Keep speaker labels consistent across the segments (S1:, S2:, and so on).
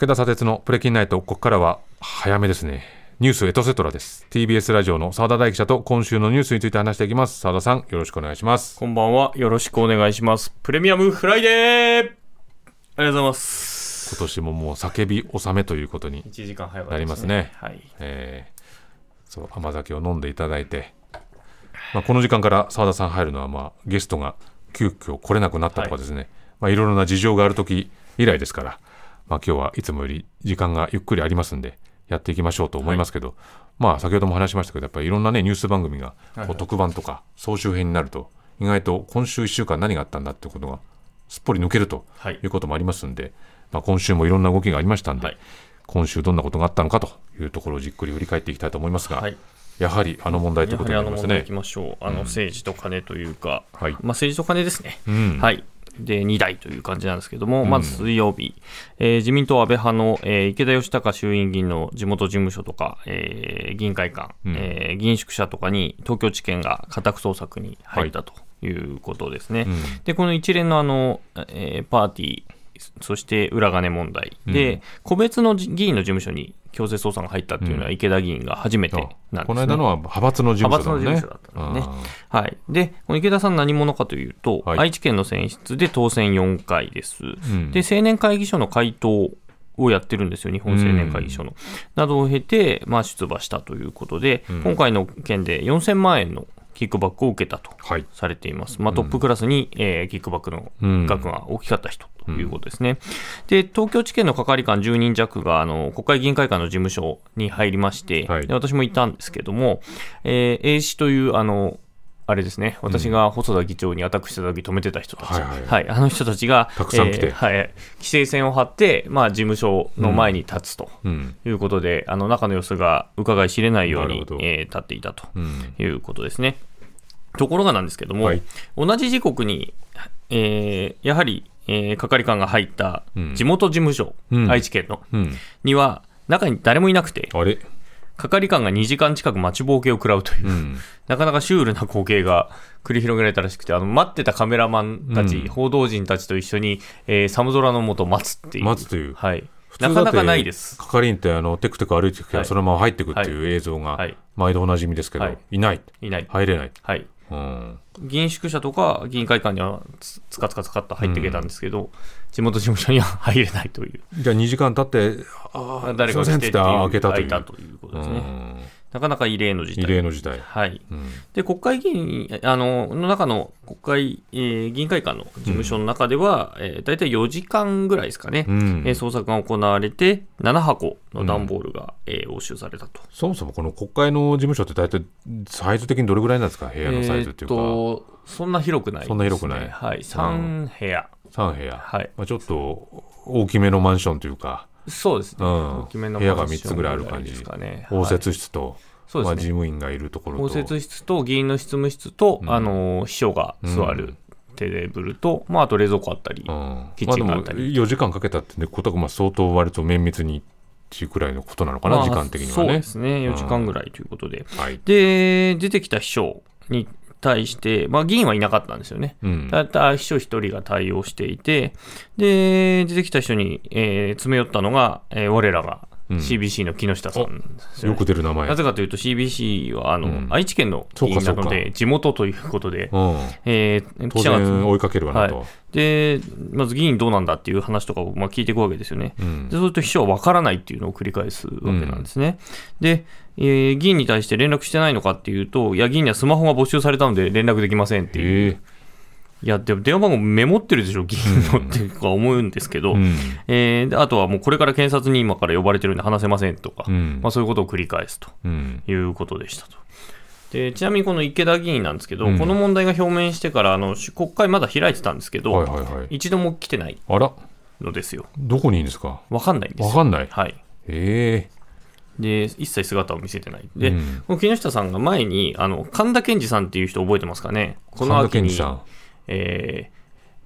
S1: 武田砂鉄のプレキンナイト、ここからは早めですね。ニュースエトセトラです。TBS ラジオの澤田大記者と今週のニュースについて話していきます。澤田さん、よろしくお願いします。
S2: こんばんは。よろしくお願いします。プレミアムフライデーありがとうございます。
S1: 今年ももう叫び納めということに、
S2: 1時間早かった
S1: なりますね
S2: はい。
S1: えーそう甘酒を飲んでいただいて、まあ、この時間から澤田さん入るのは、まあ、ゲストが急遽来れなくなったとかですね、いまあ、いろいろな事情がある時以来ですから、まあ、今日はいつもより時間がゆっくりありますんでやっていきましょうと思いますけど、まあ先ほども話しましたけどやっぱりいろんなねニュース番組が
S2: はい
S1: こう特番とか総集編になると意外と今週1週間何があったんだってことがすっぽり抜けると
S2: はい
S1: いうこともありますんで、まあ、今週もいろんな動きがありましたんで、
S2: はい
S1: 今週どんなことがあったのかというところをじっくり振り返っていきたいと思いますが、
S2: はい。
S1: やはりあの問題ということになりますね
S2: りあの問題いき。ましょう。あの政治と金というか、
S1: はい
S2: まあ政治と金ですね。
S1: うん
S2: はい。で、2台という感じなんですけども、まず水曜日、えー自民党安倍派の、えー池田義孝衆院議員の地元事務所とか、えー議員会館、
S1: うん。
S2: えー議員宿舎とかに東京地検が家宅捜索に入ったということですね。
S1: うん。
S2: で、この一連のあの、えーパーティー、そして裏金問題。で、個別の議員の事務所に強制捜査が入ったっていうのは、池田議員が初めてなんです、ね。
S1: この間のは派閥の事務所だね。
S2: 派閥の事務所だったんですはい、で、この池田さん、何者かというと、
S1: はい。
S2: 愛知県の選出で当選4回です。
S1: ん。
S2: で、青年会議所の回答をやってるんですよ、日本青年会議所の。などを経て、まあ、出馬したということで、今回の件で4000万円のキックバックを受けたと
S1: はい。
S2: されています。まあ、トップクラスに、えーキックバックの額が大きかった人ということですね。で、東京地検の係官10人弱が、あの、国会議員会館の事務所に入りまして、
S1: はい
S2: で私もいたんですけども、えー、A 氏という、あの、あれですね、私が細田議長にアタックした時止めてた人たち、
S1: はいはい。
S2: あの人たちが、
S1: たくさん来て。
S2: えーはい、規制線を張って、まあ、事務所の前に立つと
S1: うん。
S2: いうことで、あの中の様子が伺い知れないようにえー立っていたと
S1: うん。
S2: いうことですね。ところがなんですけども、
S1: はい。
S2: 同じ時刻に、えーやはり、えー係官が入った
S1: うん。
S2: 地元事務所、
S1: うん。
S2: 愛知県の、
S1: うん。
S2: には、中に誰もいなくて、
S1: あれ？
S2: 係官が2時間近く待ちぼうけを食らうという、
S1: うん。
S2: なかなかシュールな光景が 繰り広げられたらしくて、あの待ってたカメラマンたち、
S1: うん
S2: 報道陣たちと一緒に、えー寒空の下待つっていう。
S1: 待つという
S2: はい。なかなかないです。
S1: 係員ってあのテクテク歩いてきて、
S2: はい
S1: そのまま入っていくっていう映像が
S2: はい
S1: 毎度おなじみですけど、
S2: はい
S1: い、ない。
S2: いない。
S1: 入れない。
S2: はい。
S1: うん。
S2: 議員宿舎とか議員会館にはつつかつかつかっと入っていけたんですけど、地元事務所には入れないという。
S1: じゃあ2時間経って、ああ、
S2: 誰か来てっていう
S1: 開けたという。
S2: 開いたということですね。
S1: うん
S2: なかなか異例の事態。
S1: 異例の事態。
S2: はい。
S1: うん
S2: で、国会議員、あの、の中の国会、えー議員会館の事務所の中では、えー大体4時間ぐらいですかね、
S1: うん
S2: えー捜索が行われて、7箱の段ボールが、えー押収されたと。
S1: そもそもこの国会の事務所って大体サイズ的にどれぐらいなんですか？部屋のサイズっていうか、
S2: えーそんな広くないです、ね。
S1: そんな広くない？
S2: はい。3部屋。
S1: 3部屋、
S2: はい。
S1: まあ、ちょっと大きめのマンションというか、
S2: そうですね。
S1: うん。
S2: 大きめの
S1: 部屋が3
S2: マンション
S1: つぐらいある感じ
S2: ですかね。
S1: 応
S2: はい。
S1: 接室と、まあ、
S2: そうですね。
S1: 事務員がいるところと。
S2: 応接室と議員の執務室と、あの秘書が座るテーブルと、まあ、あと冷蔵庫あったり、
S1: うん。
S2: キッチンがあったり。
S1: 4時間かけたってことがまあ相当割と綿密にっていうくらいのことなのかな、
S2: まあ
S1: 時間的には
S2: そう
S1: ね。
S2: ですね、4時間ぐらいということで。
S1: はい。
S2: で、出てきた秘書に対して、まあ、議員はいなかったんですよね。
S1: うん
S2: ただ秘書1人が対応していて、で、出てきた人に、えー詰め寄ったのが、えー我らが
S1: うん
S2: CBC の木下さんですよ
S1: く出る名前。
S2: なぜかというと CBC はあの、
S1: うん
S2: 愛知県の議員なので地元ということで、
S1: うん、
S2: えー
S1: 当
S2: 記者が
S1: 然追いかけるわなと。
S2: はいでまず議員どうなんだっていう話とかをまあ聞いていくわけですよね。
S1: うん
S2: でそうすると秘書は分からないっていうのを繰り返すわけなんですね。で、えー議員に対して連絡してないのかっていうと、いや、議員にはスマホが没収されたので連絡できませんっていう。
S1: え
S2: いや、でも電話番号メモってるでしょ、議員のっていうか思うんですけど、
S1: うん
S2: えーであとはもうこれから検察に今から呼ばれてるんで話せませんとか、
S1: うん
S2: まあ、そういうことを繰り返すと
S1: うん
S2: いうことでしたと。でちなみにこの池田議員なんですけど、
S1: うん
S2: この問題が表明してからあの国会まだ開いてたんですけど、
S1: はいはいはい。
S2: 一度も来てない
S1: あら、
S2: のですよ。
S1: どこにいるんですか？
S2: わかんないんですよ。
S1: わかんない。
S2: はい。
S1: え
S2: で、一切姿を見せてない。で、
S1: うん
S2: この木下さんが前に、あの、神田健二さんっていう人覚えてますかね？この
S1: 神田
S2: 秋に
S1: 健二さん、
S2: えー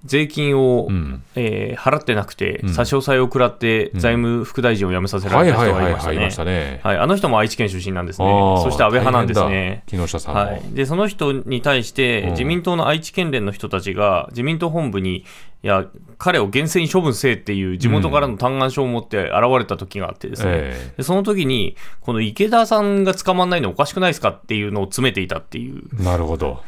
S2: 税金を、
S1: うん
S2: えー払ってなくて、
S1: ん
S2: 差し押さえを食らって、財務副大臣を辞めさせら
S1: はい
S2: れた人
S1: はいはい
S2: がいましたね。
S1: はいいましたね。
S2: はい、あの人も愛知県出身なんですね。そして安倍派なんです
S1: 大
S2: ね。
S1: 木下さんも。
S2: はい、でその人に対して、
S1: うん
S2: 自民党の愛知県連の人たちが、自民党本部に、いや、彼を厳正に処分せえっていう地元からの嘆願書を持って現れた時があってですね、
S1: え
S2: でその時に、この池田さんが捕まんないのおかしくないですかっていうのを詰めていたっていう。
S1: えなるほど。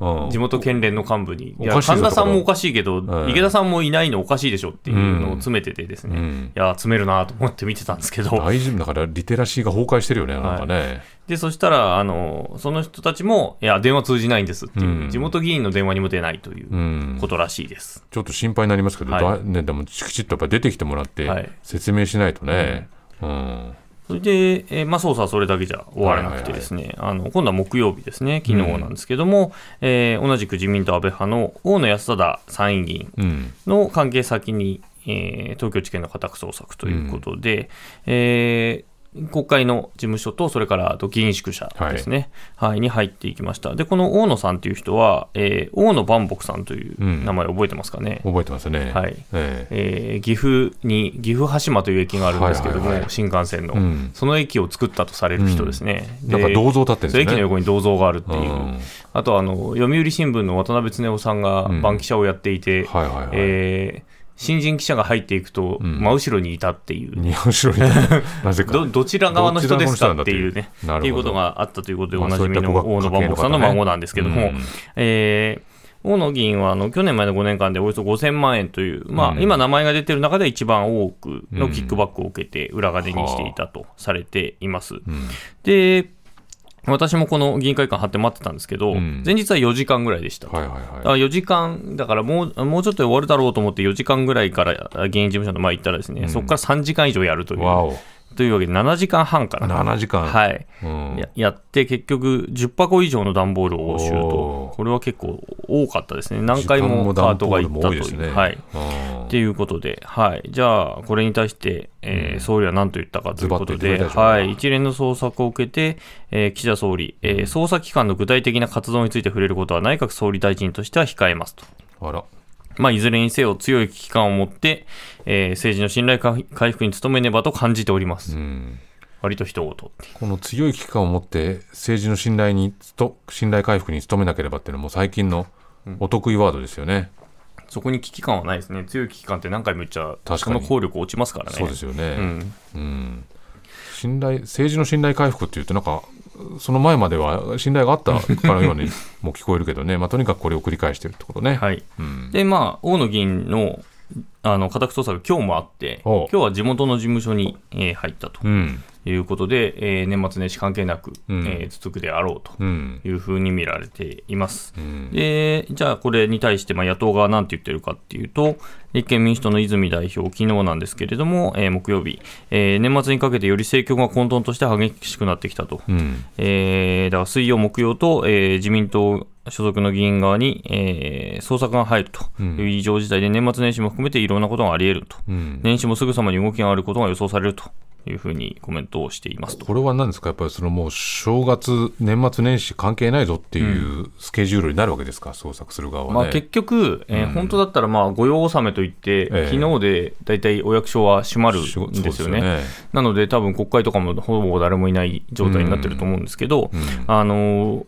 S1: うん。
S2: 地元県連の幹部に、いや神田さんもおかしいけど、
S1: うん。
S2: 池田さんもいないのおかしいでしょっていうのを詰めててですね、
S1: うん。
S2: いや、詰めるなと思って見てたんですけど、
S1: 大事だからリテラシーが崩壊してるよね、なんかね。
S2: でそしたらあの、その人たちも、いや、電話通じないんですっていう、
S1: うん。
S2: 地元議員の電話にも出ないという
S1: うん。
S2: ことらしいです。
S1: ちょっと心配になりますけど、
S2: はい。
S1: だね、でもきちっとやっぱ出てきてもらって
S2: はい。
S1: 説明しないとね。うん
S2: それで、えーまあ、捜査はそれだけじゃ終わらなくてですね、あの今度は木曜日ですね、昨日なんですけども、えー同じく自民党安倍派の大野安忠参院議員
S1: うん。
S2: の関係先に、えー東京地検の家宅捜索ということで、えー国会の事務所と、それから議員宿舎ですね、はいに入っていきました。で、この大野さんという人は、えー大野万博さんという
S1: うん
S2: 名前覚えてますかね？
S1: 覚えてますね。
S2: はい
S1: え
S2: えー岐阜に、岐阜羽島という駅があるんですけども、
S1: はいはいはい
S2: 新幹線の、
S1: うん
S2: その駅を作ったとされる人ですね。
S1: えなんか
S2: で
S1: 銅像立ってるんですね。
S2: 駅の横に銅像があるっていう、
S1: うん
S2: あとあの読売新聞の渡辺恒夫さんが
S1: うん
S2: 番記者をやっていて、
S1: はいはいはい。
S2: えー新人記者が入っていくと、
S1: ん。
S2: 真後ろにいたっていう、
S1: 日本白いな なぜか。
S2: どどちら側の人ですかっていうね、
S1: っていう。なるほど。
S2: っていうことがあったということで、お
S1: まあ
S2: なじみの大野万博さんの孫なんですけども、
S1: うん。
S2: えー大野議員はあの去年までの5年間でおよそ5000万円という、まあ
S1: うん。
S2: 今、名前が出てる中で一番多くのキックバックを受けて、裏金にしていたとされています。
S1: うん。
S2: で私もこの議員会館張って待ってたんですけど、
S1: うん
S2: 前日は4時間ぐらいでしたと。
S1: はいはい
S2: あ
S1: はい。
S2: 4時間、だからもうもうちょっとで終わるだろうと思って4時間ぐらいからあ議員事務所の前行ったらですね、
S1: うん
S2: そこから3時間以上やるという、
S1: わお。
S2: というわけで7時間半かな。
S1: 7時間。
S2: はい。
S1: うん
S2: ややって結局10箱以上の段ボールを押収
S1: お
S2: と
S1: ー、
S2: これは結構多かったですね。何回もカートが行ったという。
S1: ね
S2: はい。
S1: うん
S2: っていうことで、はい、じゃあ、これに対して、えー総理は何と言ったかということで、はい、一連の捜索を受けて、えー岸田総理、えー捜査機関の具体的な活動について触れることは内閣総理大臣としては控えますと。
S1: あら。
S2: まあ、いずれにせよ強い危機感を持って、えー政治の信頼回回復に努めねばと感じております。
S1: うん
S2: 割と一言。
S1: この強い危機感を持って政治の信頼にと信頼回復に努めなければっていうのも最近のお得意ワードですよね。
S2: そこに危機感はないですね。強い危機感って何回も言っちゃ、
S1: 確か
S2: の効力落ちますからね。
S1: そうですよね。
S2: うん。
S1: うん信頼政治の信頼回復っていうとなんかその前までは信頼があったかのように も聞こえるけどね、まあ、とにかくこれを繰り返してるってことね。
S2: はい。
S1: うん
S2: で、まあ、大野議員のあの家宅捜索、今日もあって、
S1: お
S2: 今日は地元の事務所に、えー入ったと
S1: うん
S2: いうことで、えー年末年始関係なく、
S1: うん
S2: えー続くであろうと
S1: うん
S2: いうふうに見られています。
S1: うん
S2: でじゃあ、これに対してまあ野党側は何て言ってるかっていうと、立憲民主党の泉代表、昨日なんですけれども、えー木曜日、えー年末にかけてより政局が混沌として激しくなってきたと。
S1: うん
S2: えーだから水曜、木曜と、えー自民党所属の議員側に、えー捜索が入ると。いう異常事態で、年末年始も含めていろんなことがあり得ると、
S1: うん。
S2: 年始もすぐさまに動きがあることが予想されると。いうふうにコメントをしていますと。
S1: これは何ですか？やっぱりそのもう正月年末年始関係ないぞっていうスケジュールになるわけですか？捜索する側はね。
S2: まあ、結局、えー
S1: うん。
S2: 本当だったらまあ御用納めといって、
S1: ええ。
S2: 昨日で大体お役所は閉まるんですよね。
S1: よね。
S2: なので、多分国会とかもほぼ誰もいない状態になってると思うんですけど、
S1: うん。
S2: あのー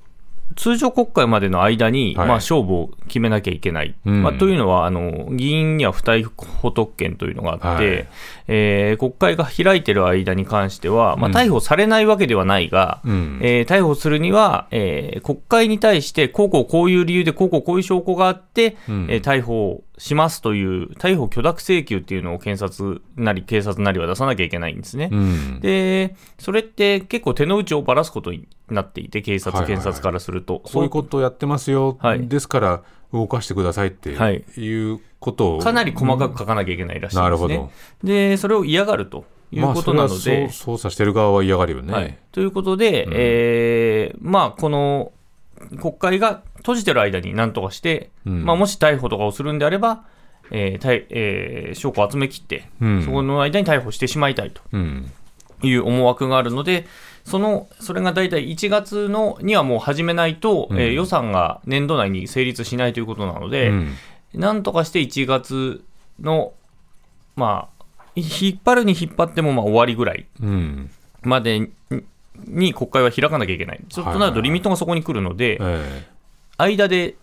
S2: 通常国会までの間に、
S1: はい。
S2: まあ、勝負を決めなきゃいけない、
S1: うん。
S2: まあ、というのはあの議員には不逮捕特権というのがあって、
S1: はい。
S2: えー国会が開いてる間に関しては、まあ、
S1: うん。
S2: 逮捕されないわけではないが、
S1: うん。
S2: えー逮捕するには、えー国会に対して、こうこうこういう理由で、こうこうこういう証拠があって、
S1: うん。
S2: えー逮捕しますという、逮捕許諾請求っていうのを検察なり警察なりは出さなきゃいけないんですね。
S1: うん
S2: で、それって結構手の内をばらすことになっていて、警察、
S1: はいはいはい
S2: 検察からすると。
S1: そういうことをやってますよ、
S2: はい
S1: ですから動かしてくださいって
S2: はい
S1: いうことを、
S2: かなり細かく書かなきゃいけないらしいんですね
S1: なるほど。。
S2: で、それを嫌がるということなので、
S1: まあ、捜査してる側は嫌がるよね。
S2: はい、ということで、
S1: うん
S2: えーまあ、この国会が閉じてる間に何とかして、
S1: うん。
S2: まあ、もし逮捕とかをするんであれば、えー逮えー証拠を集めきって、
S1: うん。
S2: そこの間に逮捕してしまいたいと
S1: うん。
S2: いう思惑があるので、そのそれが大体1月のにはもう始めないと、
S1: うん。
S2: えー予算が年度内に成立しないということなので、
S1: うん。
S2: なんとかして1月の、まあ、引っ張るに引っ張ってもまあ終わりぐらい
S1: うん。
S2: までにに国会は開かなきゃいけない。ちょっとなるとリミットがそこに来るので、
S1: え
S2: 間で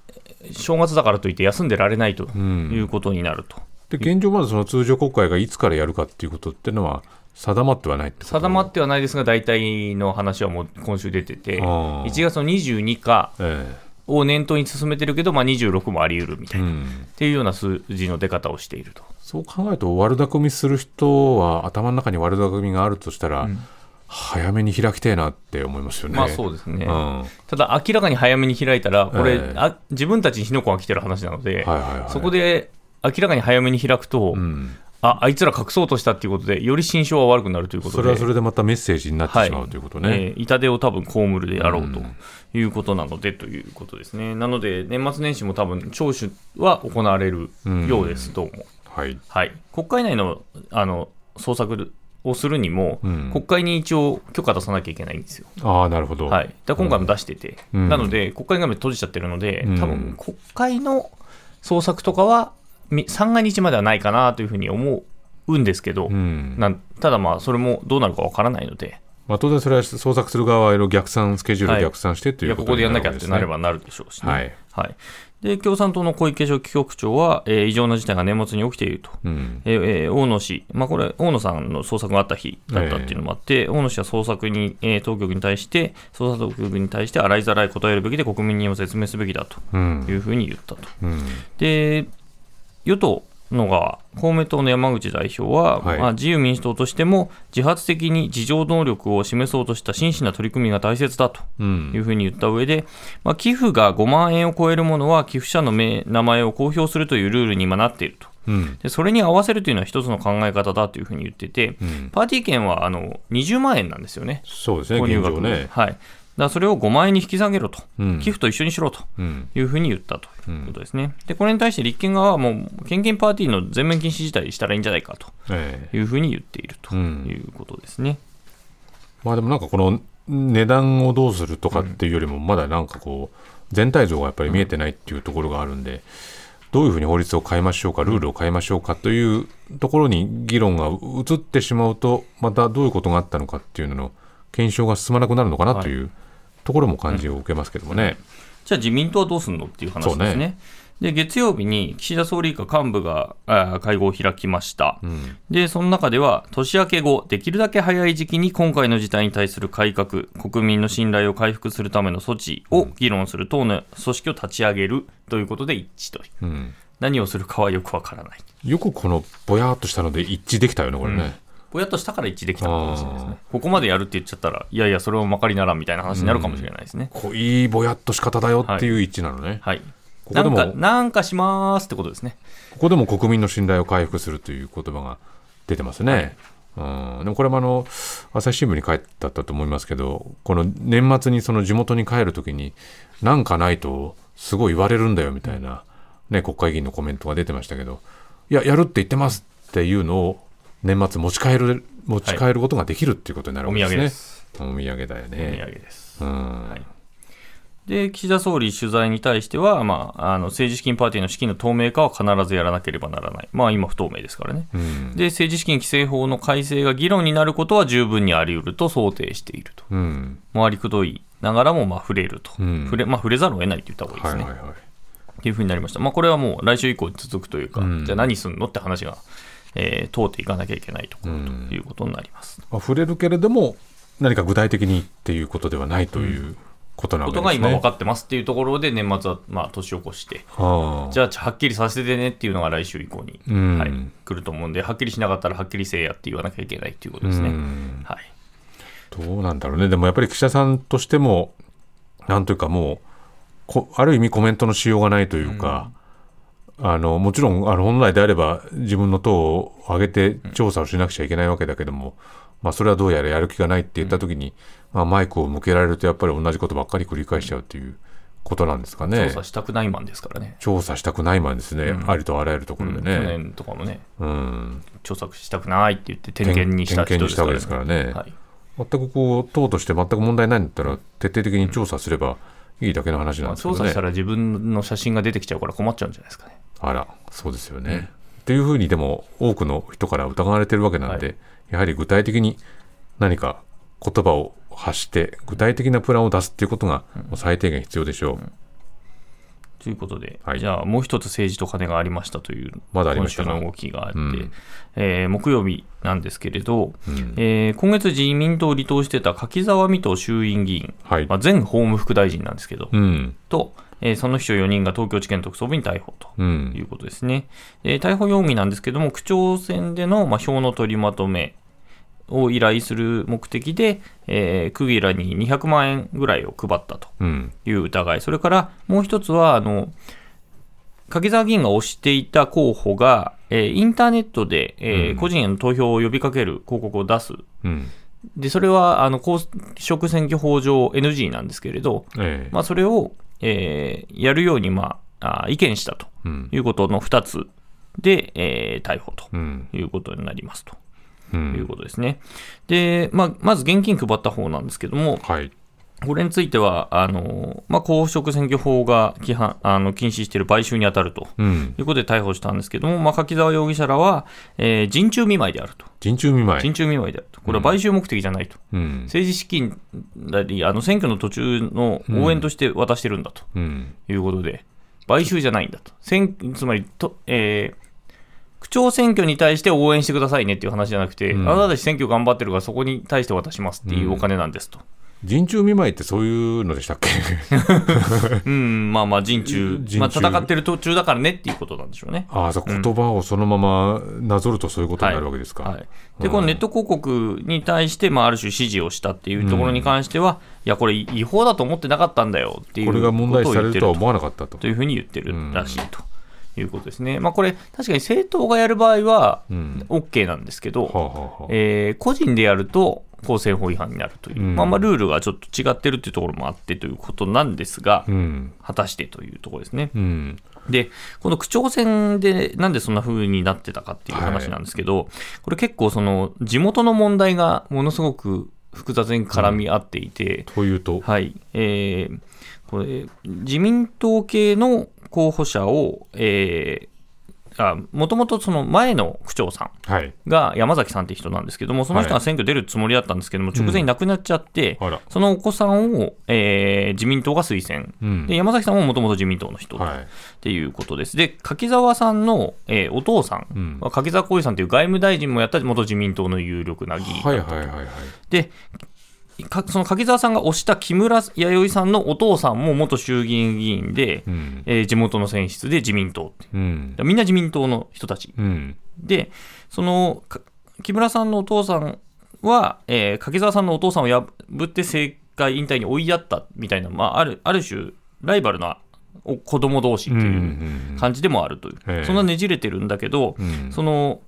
S2: 正月だからといって休んでられないということになると。
S1: で現状まだその通常国会がいつからやるかっていうことっていうのは定まってはない
S2: 定まってはないですが、大体の話はもう今週出てて、
S1: あー
S2: 1月の22日
S1: え
S2: を念頭に進めてるけど、まあ、26もあり得るみたいな、
S1: うん。
S2: ていうような数字の出方をしていると。
S1: そう考えると悪巧みする人は頭の中に悪巧みがあるとしたら、
S2: ん
S1: 早めに開きたいなって思いますよね。
S2: まあそうですね。
S1: うん。
S2: ただ、明らかに早めに開いたら、これ、
S1: ええ
S2: あ自分たちに火の粉が来てる話なので、
S1: はいはいはい、
S2: そこで明らかに早めに開くと、
S1: うん、
S2: ああいつら隠そうとしたっていうことで、より心象は悪くなるということで、
S1: それはそれでまたメッセージになってしまうということね。
S2: えー痛手を多分被るであろうと
S1: うん。
S2: いうことなので、ということですね。なので、年末年始も多分聴取は行われるようです、どうも。
S1: はい、
S2: はい、国会内のあの捜索をするにも、
S1: うん。
S2: 国会に一応許可出さなきゃいけないんですよ。
S1: ああなるほど。
S2: はい、だ今回も出してて、
S1: うん。
S2: なので、国会画面閉じちゃってるので、
S1: うん。
S2: 多分国会の捜索とかは、み三が日まではないかなというふうに思うんですけど、
S1: うん。
S2: なんただまあ、それもどうなるかわからないので、
S1: まあ、当然それは捜索する側はいろいろ逆算スケジュールを逆算してと
S2: い
S1: うこに
S2: ことこでやんなきゃってなればなるでしょうしね。
S1: はい。
S2: はいで共産党の小池書記局長は、えー異常な事態が年末に起きていると。
S1: うん。
S2: えーえー大野氏、まあ、これ、大野さんの捜索があった日だったっていうのもあって、大野氏は捜索に、えー当局に対して、捜査当局に対して洗いざらい答えるべきで、国民にも説明すべきだと
S1: うん。
S2: いうふうに言ったと。
S1: うん。
S2: で、与党の側、公明党の山口代表は、
S1: はい。
S2: まあ、自由民主党としても、自発的に自浄能力を示そうとした真摯な取り組みが大切だと
S1: うん。
S2: いうふうに言った上で、まあ、寄付が5万円を超えるものは、寄付者の名名前を公表するというルールに今なっていると。
S1: うん。
S2: でそれに合わせるというのは一つの考え方だというふうに言ってて、
S1: うん。
S2: パーティー券はあの20万円なんですよね、
S1: そうですね
S2: 購入額
S1: ね。
S2: はい、だそれを5万円に引き下げろと、
S1: うん。
S2: 寄付と一緒にしろと。
S1: うん。
S2: いうふうに言ったということですね。でこれに対して立憲側はもう、献金パーティーの全面禁止自体したらいいんじゃないかと。
S1: ええ。
S2: いうふうに言っていると
S1: うん。
S2: いうことですね。
S1: まあでもなんかこの値段をどうするとかっていうよりもまだなんかこう全体像がやっぱり見えてないっていうところがあるんでどういうふうに法律を変えましょうかルールを変えましょうかというところに議論が移ってしまうとまたどういうことがあったのかっていうのの検証が進まなくなるのかなというところも感じを受けますけどもね。
S2: じゃあ自民党はどうするのっていう話ですね。で月曜日に岸田総理以下幹部が会合を開きました。
S1: うん
S2: で、その中では、年明け後、できるだけ早い時期に今回の事態に対する改革、国民の信頼を回復するための措置を議論する党の組織を立ち上げるということで一致という。
S1: うん
S2: 何をするかはよくわからない。
S1: よくこのぼやっとしたので一致できたよねこれね。
S2: ぼやっとしたから一致できたのかもしれないですね。ここまでやるって言っちゃったら、いやいや、それはまかりならんみたいな話になるかもしれないですね。
S1: こういいぼやっと仕方だよっていう一致なのね。
S2: はい。
S1: ここでも
S2: なんか、なんかしますってことですね。
S1: ここでも国民の信頼を回復するという言葉が出てますね。うん、でもこれもあの朝日新聞に書いてあったと思いますけどこの年末にその地元に帰るときになんかないとすごい言われるんだよみたいな、ね、国会議員のコメントが出てましたけどいややるって言ってますっていうのを年末持ち帰る持ち帰ることができるっていうことになるわけです
S2: 産
S1: ね。
S2: です。
S1: お土産だよ
S2: お土
S1: ね。
S2: 産です。
S1: うん
S2: はいで岸田総理取材に対しては、まあ、あの政治資金パーティーの資金の透明化は必ずやらなければならない、まあ、今、不透明ですからね、
S1: うん
S2: で政治資金規正法の改正が議論になることは十分にあり得ると想定していると、
S1: うん
S2: 回りくどいながらもまあ触れると、
S1: うん
S2: 触れまあ、触れざるを得ないと言った方がいいですね。
S1: はいはいはい。
S2: っていうふうになりました、まあ、これはもう来週以降に続くというか、
S1: うん
S2: じゃあ何すんのって話が、えー通っていかなきゃいけないところ
S1: うん
S2: ということになります。
S1: まあ、触れるけれども何か具体的にっていうことではないということなですね。
S2: が今分かってますっていうところで年末はまあ年を越して。
S1: はあ。
S2: じゃあはっきりさせてねっていうのが来週以降に、
S1: うん。
S2: はい、来ると思うんではっきりしなかったらはっきりせえやって言わなきゃいけないっていうことですね。
S1: うん。
S2: はい。
S1: どうなんだろうね。でもやっぱり岸田さんとしてもなんというかもうこある意味コメントのしようがないというか、あのもちろんあの本来であれば自分の党を挙げて調査をしなくちゃいけないわけだけども、まあ、それはどうやらやる気がないって言った時に、まあ、マイクを向けられるとやっぱり同じことばっかり繰り返しちゃうっていうことなんですかね。
S2: 調査したくないマンですからね。
S1: 調査したくないマンですね、ありとあらゆるところで
S2: 去
S1: ね、
S2: 年とかもね、
S1: うん、
S2: 調査したくないって言って点検にした人
S1: 点検にしたわけ
S2: ですからね。はい。
S1: 全くこう党として全く問題ないんだったら徹底的に調査すればいいだけの話なん
S2: まあ、
S1: ですけどね、
S2: 調査したら自分の写真が出てきちゃうから困っちゃうんじゃないですかね。
S1: あらそうですよね、うん、っていうふうにでも多くの人から疑われてるわけなんで、はい、やはり具体的に何か言葉を発して具体的なプランを出すっていうことが最低限必要でしょう。うん。
S2: ということで、はい、じゃあもう一つ政治と金がありましたという今週の動きがあって、うん、えー、木曜日なんですけれど、うん、えー、今月自民党を離党してた柿沢水戸衆院議員、はい、まあ、前法務副大臣なんですけど、うん、と、えー、その秘書4人が東京地検特捜部に逮捕ということですね。うん、逮捕容疑なんですけども、区長選での、まあ、票の取りまとめ、を依頼する目的で、えー、区議らに200万円ぐらいを配ったという疑い、うん、それからもう一つは、あの柿沢議員が推していた候補が、えー、インターネットで、えー、うん、個人への投票を呼びかける広告を出す。うん。でそれはあの公職選挙法上 NG なんですけれど、え。まあ、それを、えー、やるように、まあ、あ意見したということの2つで、えー、逮捕ということになりますと。ということですね。で、まあ、まず現金配った方なんですけども、はい、これについては、あのまあ、公職選挙法が規範あの禁止している買収に当たるということで逮捕したんですけども、うん、まあ、柿沢容疑者らは、えー、人中見舞いであると。
S1: 人中見舞い
S2: 人中見舞いであると。これは買収目的じゃないと。うん、政治資金なり、あの選挙の途中の応援として渡してるんだということで、買収じゃないんだと。つまりと、えー区長選挙に対して応援してくださいねっていう話じゃなくて、うん、あなたたち選挙頑張ってるから、そこに対して渡しますっていうお金なんですと。
S1: 陣中見舞いってそういうのでしたっけ？
S2: うん、まあまあ陣中、まあ、戦ってる途中だからねっていうことなんでしょうね。
S1: ああ、そう言葉をそのままなぞるとそういうことになるわけですか。はい、はい、
S2: で、このネット広告に対して、まあ、ある種指示をしたっていうところに関しては、うん、いや、これ違法だと思ってなかったんだよっていうこ
S1: れが問題視されるとは思わなかったと。
S2: というふうに言ってるらしいと。うんいうことですね。まあ、これ、確かに政党がやる場合は OK なんですけど、うんえー、個人でやると公選法違反になるという、うん、まあ、まあルールがちょっと違ってるっていうところもあってということなんですが、うん、果たしてというところですね。うん、で、この区長選でなんでそんな風になってたかっていう話なんですけど、はい、これ結構その地元の問題がものすごく複雑に絡み合っていて、
S1: というと、
S2: はい。えー、これ自民党系の候補者を、えー、もともとその前の区長さんが山崎さんって人なんですけども、その人が選挙出るつもりだったんですけども、直前に亡くなっちゃって、うん、そのお子さんを、えー、自民党が推薦、うん、で山崎さんももともと自民党の人っていうことです。で、柿沢さんの、えー、お父さん、うん、柿沢浩二さんという外務大臣もやった元自民党の有力な議員でその柿沢さんが推した木村弥生さんのお父さんも元衆議院議員で、うん、えー、地元の選出で自民党、う。ん、みんな自民党の人たち、うん、でその木村さんのお父さんは、えー、柿沢さんのお父さんを破って政界引退に追いやったみたいな、まあ、あるある種ライバルな子供同士っていう感じでもあるという、そんなねじれてるんだけど、その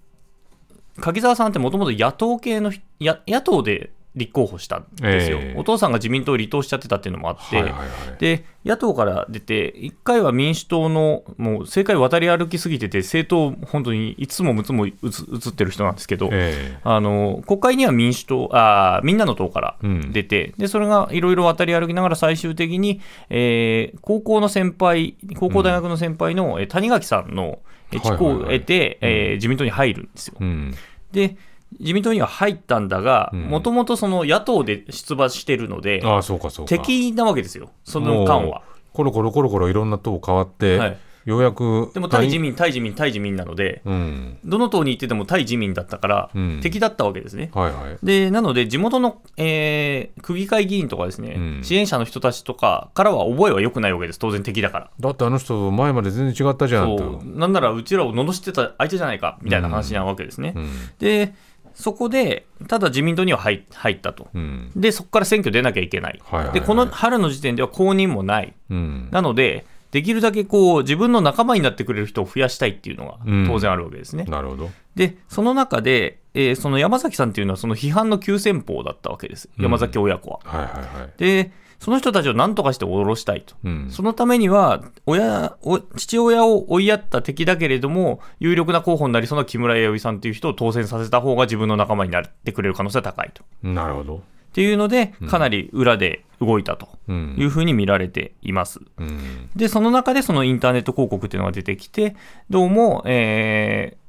S2: 柿沢さんってもともと野党系の野党で立候補したんですよ、えー、お父さんが自民党を離党しちゃってたっていうのもあって、はいはいはい、で野党から出て、1回は民主党の、もう政界渡り歩きすぎてて、政党、本当にいつもむつも映ってる人なんですけど、えー、あの国会には民主党あ、みんなの党から出て、うん、でそれがいろいろ渡り歩きながら、最終的に、えー、高校の先輩、高校大学の先輩の、うん、谷垣さんの地を得て、え自民党に入るんですよ。うん、で自民党には入ったんだが、もともとその野党で出馬してるので、
S1: あそうかそう
S2: か。敵なわけですよ、その間は。
S1: コロコロコロコロいろんな党変わって、はい、ようやく
S2: でも対自民、対自民、対自民なので、うん、どの党に行ってても対自民だったから、うん、敵だったわけですね。はいはい、でなので、地元の、えー、区議会議員とかですね、うん、支援者の人たちとかからは覚えは良くないわけです、当然敵だから。
S1: だってあの人、前まで全然違ったじゃん
S2: と。なんならうちらを罵ってた相手じゃないかみたいな話なわけですね。でそこで、ただ自民党には入入ったと、うん、でそこから選挙出なきゃいけない、でこの春の時点では公認もない、うん、なので、できるだけこう自分の仲間になってくれる人を増やしたいっていうのが当然あるわけですね。
S1: うん、なるほど。
S2: で、その中で、えー、その山崎さんっていうのは、その批判の急先鋒だったわけです、山崎親子は。はいはいはい、でその人たちを何とかして下ろしたいと、うん、そのためには親父親を追いやった敵だけれども、有力な候補になりそうな木村弥生さんという人を当選させた方が自分の仲間になってくれる可能性は高いと。
S1: なるほど。
S2: っていうので、かなり裏で動いたと。
S1: うん。
S2: いうふうに見られています。
S1: うん。
S2: で、その中でそのインターネット広告っていうのが出てきて、どうも、えー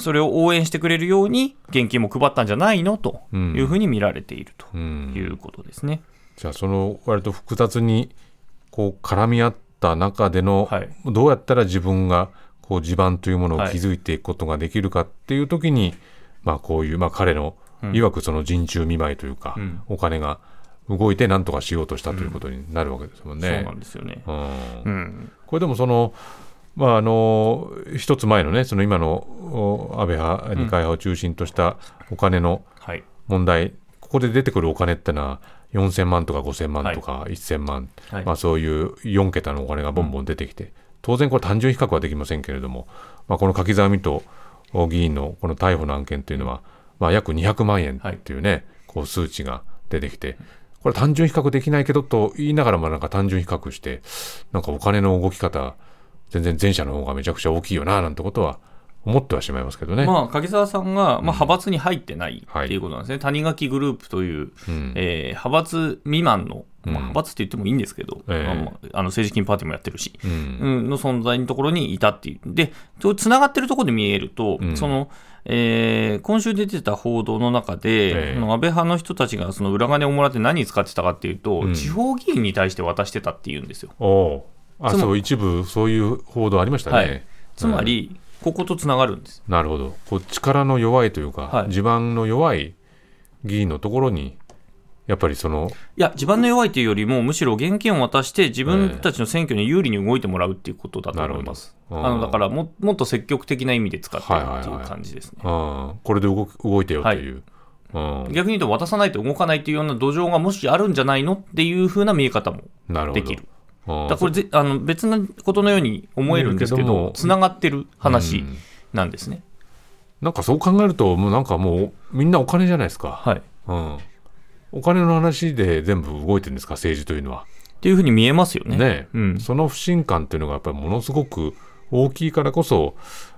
S2: それを応援してくれるように現金も配ったんじゃないの？というふうに見られていると
S1: うん。
S2: いうことですね。
S1: じゃあその割と複雑にこう絡み合った中での、
S2: はい
S1: どうやったら自分がこう地盤というものを築いていくことができるかっていう時に、まあこういう、まあ、彼のいわくその人中見舞いというか、
S2: うん
S1: お金が動いて何とかしようとしたということになるわけですもん
S2: そう
S1: ね。
S2: なんですよね。
S1: うん
S2: うん。
S1: これでもその、まあ、あの一つ前のねその今のお安倍派二階派を中心としたお金の
S2: はい。
S1: 問題、ここで出てくるお金ってのは4000万とか5000万とか1000万、
S2: はい。
S1: まあ、そういう4桁のお金がボンボン出てきて、当然これ単純比較はできませんけれども、まあ、この柿沢水戸議員のこの逮捕の案件というのは、まあ、約200万円っていうね、こう数値が出てきて。これ単純比較できないけどと言いながらもなんか単純比較してなんかお金の動き方全然前者の方がめちゃくちゃ大きいよななんてことは思ってはしまいますけどね。
S2: まあ、柿沢さんが、まあ、派閥に入ってないっていうことなんですね、谷垣グループという、
S1: うん。
S2: えー派閥未満の、
S1: うん。
S2: まあ、派閥って言ってもいいんですけど、あの政治金パーティーもやってるし、
S1: うん。
S2: うんの存在のところにいたっていう、で、つながってるところで見えると、
S1: うん。
S2: そのえー今週出てた報道の中で、
S1: ええ。
S2: その安倍派の人たちがその裏金をもらって何に使ってたかっていうと、
S1: うん。
S2: 地方議員に対して渡してたっていうんですよ。
S1: あそう一部そういう報道ありましたね。
S2: はい。つまり、こことつながるんです。
S1: なるほど。こう力の弱いというか、
S2: はい。
S1: 地盤の弱い議員のところにやっぱりその
S2: いや、地盤の弱いというよりも、むしろ現金を渡して、自分たちの選挙に有利に動いてもらうっていうことだと思います。
S1: なるほど。
S2: あのだからも、もっと積極的な意味で使ってるっていう
S1: はいはいはい。
S2: 感じですね。
S1: うん。これで動く動いてよという、うん。
S2: 逆に言うと、渡さないと動かないっていうような土壌がもしあるんじゃないのっていう風な見え方も
S1: なるほど。
S2: できる。
S1: うん
S2: だこれぜあの別なことのように思えるんですけ
S1: ど
S2: つながってる話
S1: うん
S2: なんですね。
S1: なんかそう考えるともうなんかもうみんなお金じゃないですか、
S2: はい。っ
S1: うん、お金の話で全部動いてるんですか政治というのは
S2: ていうふうに見えますよね。
S1: ね、
S2: うん。
S1: その不信感っていうのがやっぱりものすごく大きいからこそ、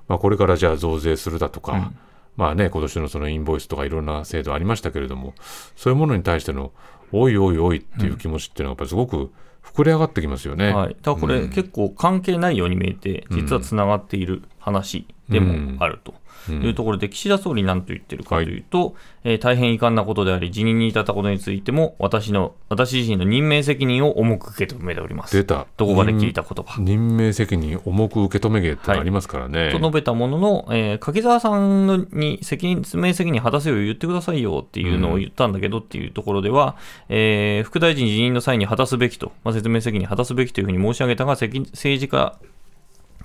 S1: まあ、これからじゃあ増税するだとか、
S2: うん
S1: まあね今年のそのインボイスとかいろんな制度ありましたけれどもそういうものに対してのおいおいおいっていう気持ちっていうのがやっぱりすごく膨れ上がってきますよね。
S2: はい、だからこれ、
S1: うん。
S2: 結構関係ないように見えて、実はつながっている話でもあると。
S1: うん。
S2: いうところで、岸田総理何と言ってるかというと、えー大変遺憾なことであり、辞任に至ったことについても、私の私自身の任命責任を重く受け止めております。
S1: 出た。
S2: どこかで聞いた言葉。
S1: 任命責任重く受け止め芸ってのありますからね。
S2: と述べたものの、えー柿沢さんのに責任、説明責任果たせよ言ってくださいよっていうのを言ったんだけどっていうところでは、えー副大臣辞任の際に果たすべきと、まあ、説明責任果たすべきというふうに申し上げたが、責政治家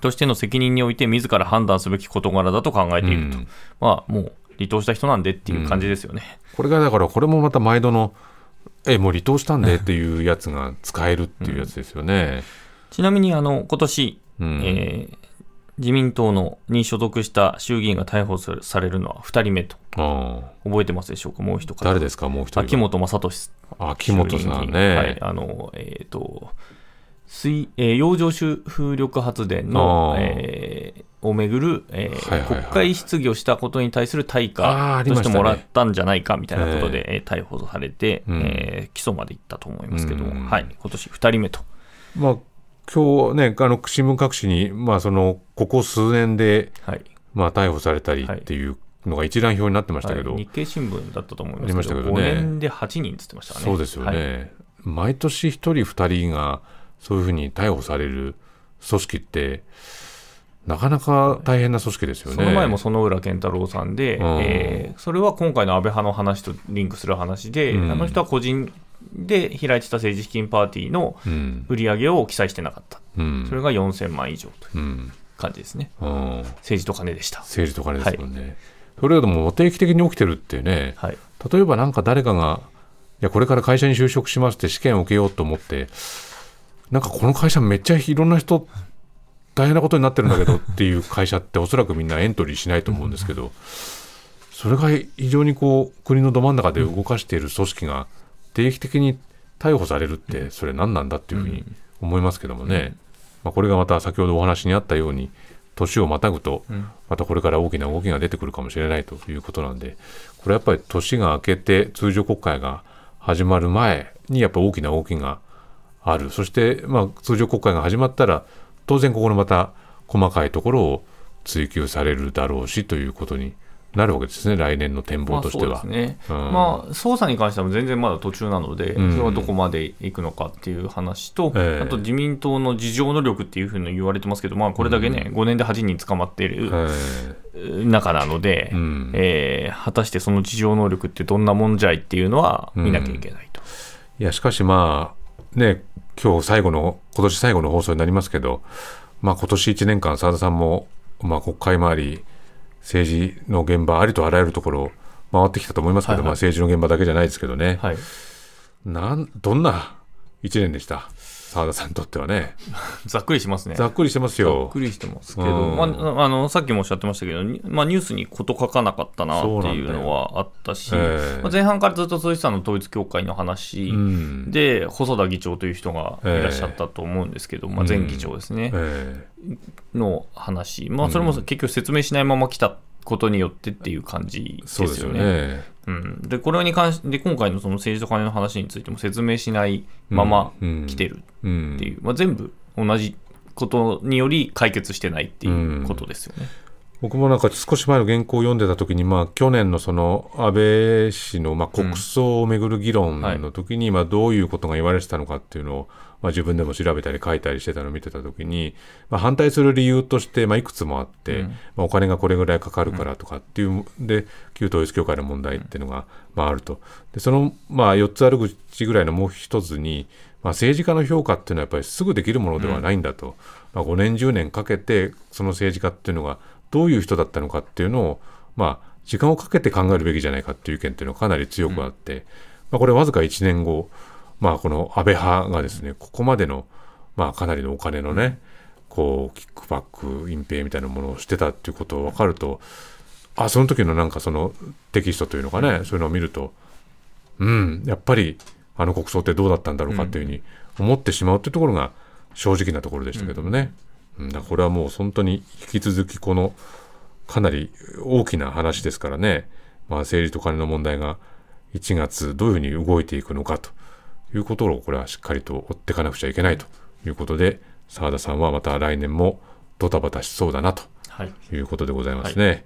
S2: としての責任において自ら判断すべき事柄だと考えていると。
S1: うん
S2: まあ、もう離党した人なんでっていう感じですよね。
S1: これがだからこれもまた毎度のえもう離党したんでっていうやつが使えるっていうやつですよね。
S2: ちなみに、あの、今年、
S1: うん
S2: えー自民党のに所属した衆議院が逮捕されるのは2人目と。覚えてますでしょうか？もう一方。
S1: 誰ですか？もう一人は
S2: 秋元正俊
S1: 秋元さんね。
S2: はい、あの、えっ、と、水、えー洋上風力発電のえーをめぐる、えー
S1: はいはいはい
S2: 国会質疑をしたことに対する対価としてもらったんじゃないかみたいなことで、えー。逮捕されて、
S1: うん。
S2: えー起訴までいったと思いますけども、
S1: うん。
S2: はい、今年2人目と。
S1: まあ今日ねあの新聞各紙にまあそのここ数年で
S2: はい。
S1: まあ逮捕されたりっていうのが一覧表になってましたけど、
S2: はい。日経新聞だったと思います
S1: ありま
S2: けど、
S1: したけどね。
S2: 5年で8人っつってましたね。
S1: そうですよね、
S2: はい。
S1: 毎年一人二人がそういうふうに逮捕される組織ってなかなか大変な組織ですよね。
S2: その前も園浦健太郎さんで、
S1: うん。
S2: えーそれは今回の安倍派の話とリンクする話で、
S1: うん。
S2: あの人は個人で開いてた政治資金パーティーの
S1: うん。
S2: 売り上げを記載してなかった、
S1: うん。
S2: それが4000万以上という
S1: うん。
S2: 感じですね、
S1: うん。
S2: 政治と金でした。
S1: 政治と金ですもんね。それがでも定期的に起きてるってね、
S2: はい、
S1: 例えばなんか誰かが、いや、これから会社に就職しますって試験を受けようと思って、なんかこの会社めっちゃいろんな人、大変なことになってるんだけどっていう会社っておそらくみんなエントリーしないと思うんですけど、それが非常にこう国のど真ん中で動かしている組織が定期的に逮捕されるって、それ何なんだっていうふうに思いますけどもね、まあ、これがまた先ほどお話にあったように、年をまたぐと、
S2: うん。
S1: またこれから大きな動きが出てくるかもしれないということなんで、これやっぱり年が明けて通常国会が始まる前にやっぱ大きな動きがある。そしてまあ通常国会が始まったら当然ここのまた細かいところを追及されるだろうしということになるわけですね、来年の展望としては。
S2: まあ、ね。うん、まあ、捜査に関しては全然まだ途中なので、それはどこまでいくのかっていう話と、うん、あと自民党の自浄能力っていうふうに言われてますけど、まあ、これだけね、うん、5年で8人捕まっている中なので、うん、えー、果たしてその自浄能力ってどんなもんじゃいっていうのは見なきゃいけないと。
S1: いやしかしまあね今日最後の今年最後の放送になりますけど、まあ、今年1年間澤田さんも、まあ、国会周り政治の現場ありとあらゆるところを回ってきたと思いますけど、はいはい、まあ、政治の現場だけじゃないですけどね、はい、なんどんな1年でした？澤田さんにとってはね。
S2: ざっくりしますね。
S1: ざっくりしてますよ。
S2: ざっくりしてますけど、うん、まあ、あのさっきもおっしゃってましたけど、まあ、ニュースにこと書かなかったなっていうのはあったし、えー、まあ、前半からずっと鈴木さんの統一教会の話で、うん、細田議長という人がいらっしゃったと思うんですけど、えー、まあ、前議長ですね、えー、の話、まあ、それも結局説明しないまま来たことによってっていう感じですよね。よね。うん、でこれに関して今回のその政治と金の話についても説明しないまま来てるっていう、まあ、全部同じことにより解決してないっていうことですよね。
S1: 僕もなんか少し前の原稿を読んでた時に、まあ、去年のその安倍氏のまあ国葬をめぐる議論の時に、まあどういうことが言われてたのかっていうのを、まあ、自分でも調べたり書いたりしてたのを見てた時に、まあ、反対する理由として、まあ、いくつもあって、うん、まあ、お金がこれぐらいかかるからとかっていう、で旧統一教会の問題っていうのが、まあ、あると。でその、まあ、4つある口ぐらいのもう一つに、まあ、政治家の評価っていうのはやっぱりすぐできるものではないんだと、うん、まあ、5年10年かけてその政治家っていうのがどういう人だったのかっていうのを、まあ、時間をかけて考えるべきじゃないかっていう意見っていうのがかなり強くあって、うん、まあ、これわずか1年後まあ、この安倍派がですね、ここまでの、まあ、かなりのお金のね、こう、キックバック、隠蔽みたいなものをしてたっていうことを分かると、あ、その時のなんかそのテキストというのかね、そういうのを見ると、うん、やっぱりあの国葬ってどうだったんだろうかっていうふうに思ってしまうっていうところが正直なところでしたけどもね。うん、だこれはもう本当に引き続きこのかなり大きな話ですからね、まあ、政治と金の問題が1月どういうふうに動いていくのかということをこれはしっかりと追っていかなくちゃいけないということで澤田さんはまた来年もドタバタしそうだなということでございますね。はい、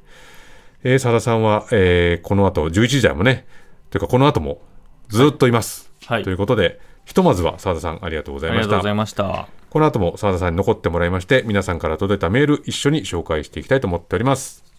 S1: えー、澤田さんは、えー、この後11時台もねというかこの後もずっといます。はい、ということでひとまずは澤田さんありがとうございました。ありがとうございました。この後も澤田さんに残ってもらいまして皆さんから届いたメール一緒に紹介していきたいと思っております。